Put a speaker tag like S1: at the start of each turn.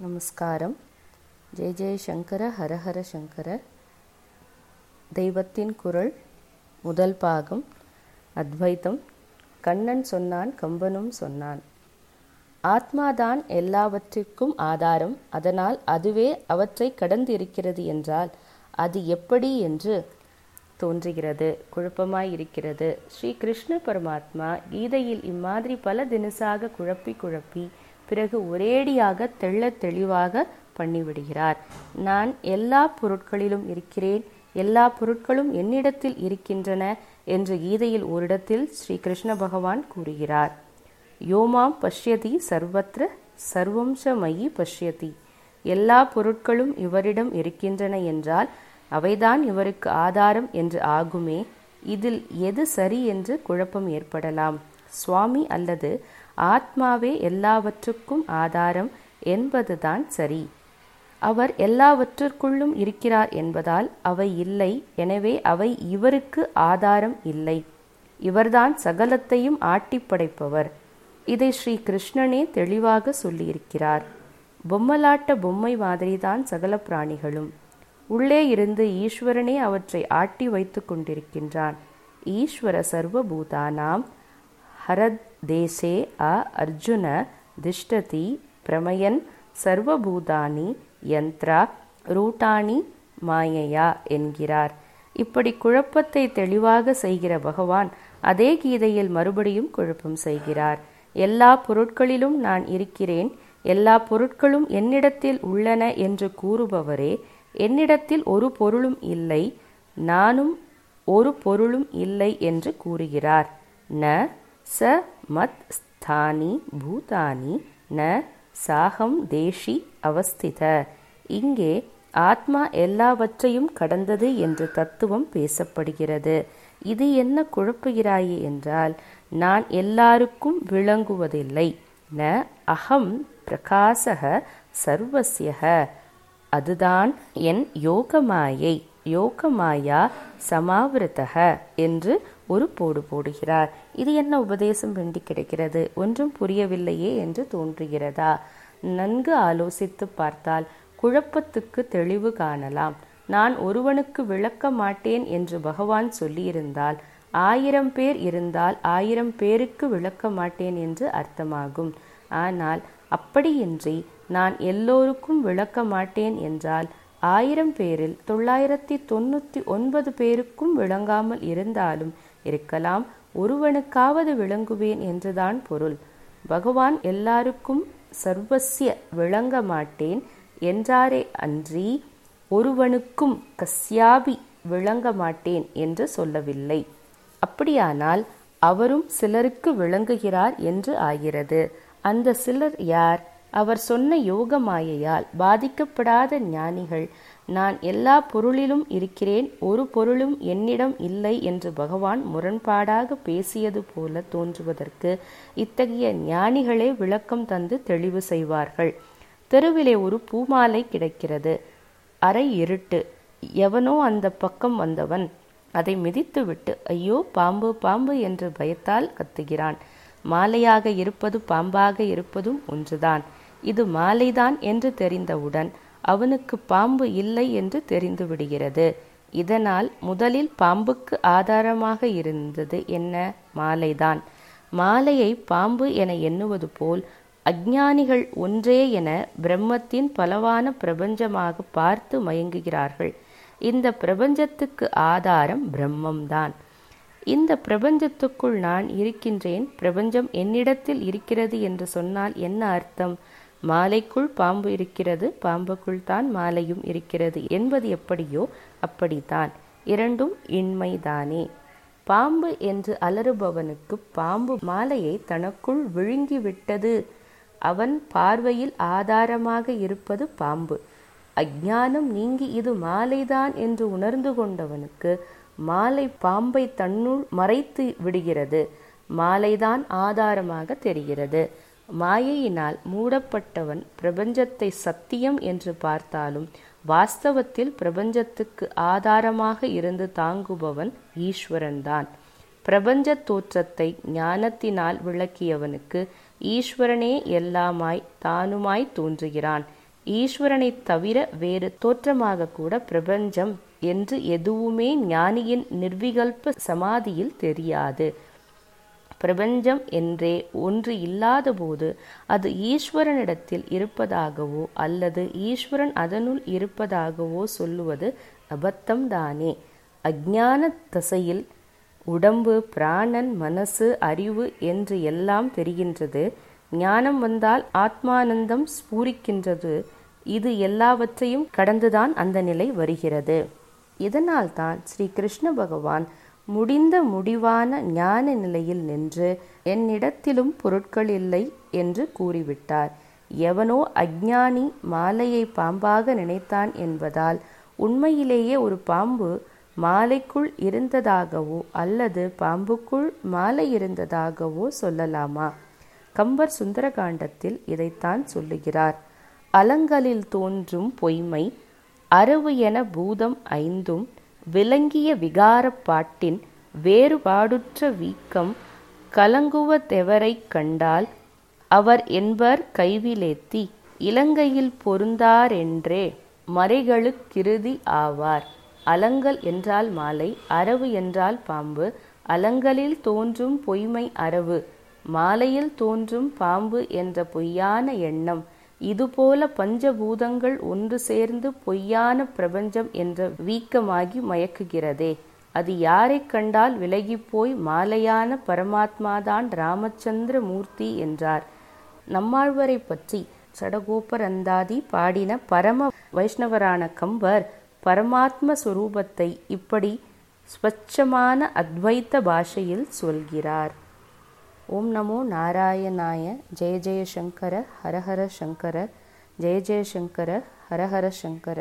S1: நமஸ்காரம். ஜெய ஜெயசங்கர ஹரஹர சங்கர. தெய்வத்தின் குரல் முதல் பாகம் அத்வைத்தம் கண்ணன் சொன்னான் கம்பனும் சொன்னான். ஆத்மாதான் எல்லாவற்றிற்கும் ஆதாரம். அதனால் அதுவே அவற்றை கடந்திருக்கிறது என்றால் அது எப்படி என்று தோன்றுகிறது. குழப்பமாய் இருக்கிறது. ஸ்ரீ கிருஷ்ண பரமாத்மா கீதையில் இம்மாதிரி பல தினசாக குழப்பி குழப்பி பிறகு ஒரேடியாக தெள்ள தெளிவாக பண்ணிவிடுகிறார். நான் எல்லா பொருட்களிலும் இருக்கிறேன். எல்லா பொருட்களும் என்னிடத்தில் இருக்கின்றன என்று கீதையில் ஓரிடத்தில் ஸ்ரீ கிருஷ்ண பகவான் கூறுகிறார். யோமாம் பஷ்யதி சர்வத்திர சர்வம்சமயி பஷ்யதி. எல்லா பொருட்களும் இவரிடம் இருக்கின்றன என்றால் அவைதான் இவருக்கு ஆதாரம் என்று ஆகுமே. இதில் எது சரி என்று குழப்பம் ஏற்படலாம். சுவாமி அல்லது ஆத்மாவே எல்லாவற்றுக்கும் ஆதாரம் என்பதுதான் சரி. அவர் எல்லாவற்றிற்குள்ளும் இருக்கிறார் என்பதால் அவை இல்லை. எனவே அவை இவருக்கு ஆதாரம் இல்லை. இவர்தான் சகலத்தையும் ஆட்டிப்படைப்பவர் இதை ஸ்ரீ கிருஷ்ணனே தெளிவாக சொல்லியிருக்கிறார். பொம்மலாட்ட பொம்மை மாதிரிதான் சகல பிராணிகளும். உள்ளே இருந்து ஈஸ்வரனே அவற்றை ஆட்டி வைத்து கொண்டிருக்கின்றான். ஈஸ்வர சர்வபூதானாம். ஹரத் தேசே அ அர்ஜுன திஷ்டதி பிரமயன் சர்வபூதானி யந்த்ரா ரூட்டானி மாயையா என்கிறார். இப்படி குழப்பத்தை தெளிவாக செய்கிற பகவான் அதே கீதையில் மறுபடியும் குழப்பம் செய்கிறார். எல்லா பொருட்களிலும் நான் இருக்கிறேன் எல்லா பொருட்களும் என்னிடத்தில் உள்ளன என்று கூறுபவரே என்னிடத்தில் ஒரு பொருளும் இல்லை நானும் ஒரு பொருளும் இல்லை என்று கூறுகிறார். ந ச மத் ஸ்தானி பூதானி ந சாகம் தேஷி அவஸ்தித இங்கே ஆத்மா எல்லாவற்றையும் கடந்தது என்று தத்துவம் பேசப்படுகிறது. இது என்ன குழப்புகிறாயே என்றால் நான் எல்லாருக்கும் விளங்குவதில்லை. ந அகம் பிரகாசக சர்வசியக அதுதான் என் யோகமாயை யோகமாயா சமாவிரதக என்று ஒரு போடு போடுகிறார். இது என்ன உபதேசம் வேண்டி கிடைக்கிறது? ஒன்றும் புரியவில்லையே என்று தோன்றுகிறதா? நன்கு ஆலோசித்து பார்த்தால் குழப்பத்துக்கு தெளிவு காணலாம். நான் ஒருவனுக்கு விளக்க மாட்டேன் என்று பகவான் சொல்லியிருந்தால் ஆயிரம் பேர் இருந்தால் ஆயிரம் பேருக்கு விளக்க மாட்டேன் என்று அர்த்தமாகும். ஆனால் அப்படியின்றி நான் எல்லோருக்கும் விளக்க மாட்டேன் என்றால் ஆயிரம் பேரில் தொள்ளாயிரத்தி தொண்ணூற்றி ஒன்பது பேருக்கும் விளங்காமல் இருந்தாலும் இருக்கலாம் ஒருவனுக்காவது விளங்குவேன் என்றுதான் பொருள். பகவான் எல்லாருக்கும் சர்வசிய விளங்க மாட்டேன் என்றாரே அன்றி ஒருவனுக்கும் கஸ்யாபி விளங்க மாட்டேன் என்று சொல்லவில்லை. அப்படியானால் அவரும் சிலருக்கு விளங்குகிறார் என்று ஆகிறது. அந்த சிலர் யார்? அவர் சொன்ன யோக மாயையால் பாதிக்கப்படாத ஞானிகள் நான் எல்லா பொருளிலும் இருக்கிறேன் ஒரு பொருளும் என்னிடம் இல்லை என்று பகவான் முரண்பாடாக பேசியது போல தோன்றுவதற்கு இத்தகைய ஞானிகளே விளக்கம் தந்து தெளிவு செய்வார்கள். தெருவிலே ஒரு பூமாலை கிடைக்கிறது. அரை இருட்டு. எவனோ அந்த பக்கம் வந்தவன் அதை மிதித்துவிட்டு ஐயோ பாம்பு பாம்பு என்று பயத்தால் கத்துகிறான். மாலையாக இருப்பது பாம்பாக இருப்பதும் ஒன்றுதான். இது மாலைதான் என்று தெரிந்தவுடன் அவனுக்கு பாம்பு இல்லை என்று தெரிந்து விடுகிறது. இதனால் முதலில் பாம்புக்கு ஆதாரமாக இருந்தது என்ன? மாலைதான். மாலையை பாம்பு என எண்ணுவது போல் அஜ்ஞானிகள் ஒன்றே என பிரம்மத்தின் பலவான பிரபஞ்சமாக பார்த்து மயங்குகிறார்கள். இந்த பிரபஞ்சத்துக்கு ஆதாரம் பிரம்மம்தான். இந்த பிரபஞ்சத்துக்குள் நான் இருக்கின்றேன். பிரபஞ்சம் என்னிடத்தில் இருக்கிறது என்று சொன்னால் என்ன அர்த்தம்? மாலைக்குள் பாம்பு இருக்கிறது பாம்புக்குள் தான் மாலையும் இருக்கிறது என்பது எப்படியோ அப்படித்தான். இரண்டும் இன்மைதானே. பாம்பு என்று அலறுபவனுக்கு பாம்பு மாலையை தனக்குள் விழுங்கிவிட்டது அவன் பார்வையில் ஆதாரமாக இருப்பது பாம்பு. அஜ்ஞானம் நீங்கி இது மாலைதான் என்று உணர்ந்து கொண்டவனுக்கு மாலை பாம்பை தன்னுள் மறைத்து விடுகிறது. மாலைதான் ஆதாரமாக தெரிகிறது. மாயையினால் மூடப்பட்டவன் பிரபஞ்சத்தை சத்தியம் என்று பார்த்தாலும் வாஸ்தவத்தில் பிரபஞ்சத்துக்கு ஆதாரமாக இருந்து தாங்குபவன் ஈஸ்வரன்தான். பிரபஞ்ச தோற்றத்தை ஞானத்தினால் விளக்கியவனுக்கு ஈஸ்வரனே எல்லாமாய் தானுமாய் தோன்றுகிறான். ஈஸ்வரனைத் தவிர வேறு தோற்றமாக கூட பிரபஞ்சம் என்று எதுவுமே ஞானியின் நிர்விகல்ப சமாதியில் தெரியாது. பிரபஞ்சம் என்றே ஒன்று இல்லாதபோது அது ஈஸ்வரனிடத்தில் இருப்பதாகவோ அல்லது ஈஸ்வரன் அதனுள் இருப்பதாகவோ சொல்லுவது அபத்தம்தானே அஜான தசையில் உடம்பு பிராணன் மனசு அறிவு என்று எல்லாம் தெரிகின்றது. ஞானம் வந்தால் ஆத்மானந்தம் ஸ்பூரிக்கின்றது. இது எல்லாவற்றையும் கடந்துதான் அந்த நிலை வருகிறது. இதனால்தான் ஸ்ரீ கிருஷ்ண பகவான் முடிந்த முடிவான ஞான நிலையில் நின்று என்னிடத்திலும் பொருட்கள் இல்லை என்று கூறிவிட்டார். எவனோ அஜ்ஞானி மாலையை பாம்பாக நினைத்தான் என்பதால் உண்மையிலேயே ஒரு பாம்பு மாலைக்குள் இருந்ததாகவோ அல்லது பாம்புக்குள் மாலை இருந்ததாகவோ சொல்லலாமா? கம்பர் சுந்தரகாண்டத்தில் இதைத்தான் சொல்லுகிறார். அலங்கலில் தோன்றும் பொய்மை அரவு என பூதம் ஐந்தும் விளங்கிய விகாரப்பாட்டின் வேறுபாடுற்ற வீக்கம் கலங்குவதெவரைக் கண்டால் அவர் என்பர் கைவிலேத்தி இலங்கையில் பொருந்தாரென்றே மறைகளுக்கிருதி ஆவார். அலங்கல் என்றால் மாலை அரவு என்றால் பாம்பு அலங்கலில் தோன்றும் பொய்மை அரவு மாலையில் தோன்றும் பாம்பு என்ற பொய்யான எண்ணம் இதுபோல பஞ்சபூதங்கள் ஒன்று சேர்ந்து பொய்யான பிரபஞ்சம் என்ற வீக்கமாகி மயக்குகிறதே. அது யாரைக் கண்டால் விலகிப்போய் மாலையான பரமாத்மாதான் ராமச்சந்திர மூர்த்தி என்றார். நம்மாழ்வரை பற்றி சடகோபரந்தாதி பாடின பரம வைஷ்ணவரான கம்பர் பரமாத்ம சுரூபத்தை இப்படி ஸ்வச்சமான அத்வைத்த பாஷையில் சொல்கிறார். ॐ नमो नारायणाय। जय जय शङ्कर हर हर शङ्कर जय जय शङ्कर हर हर शङ्कर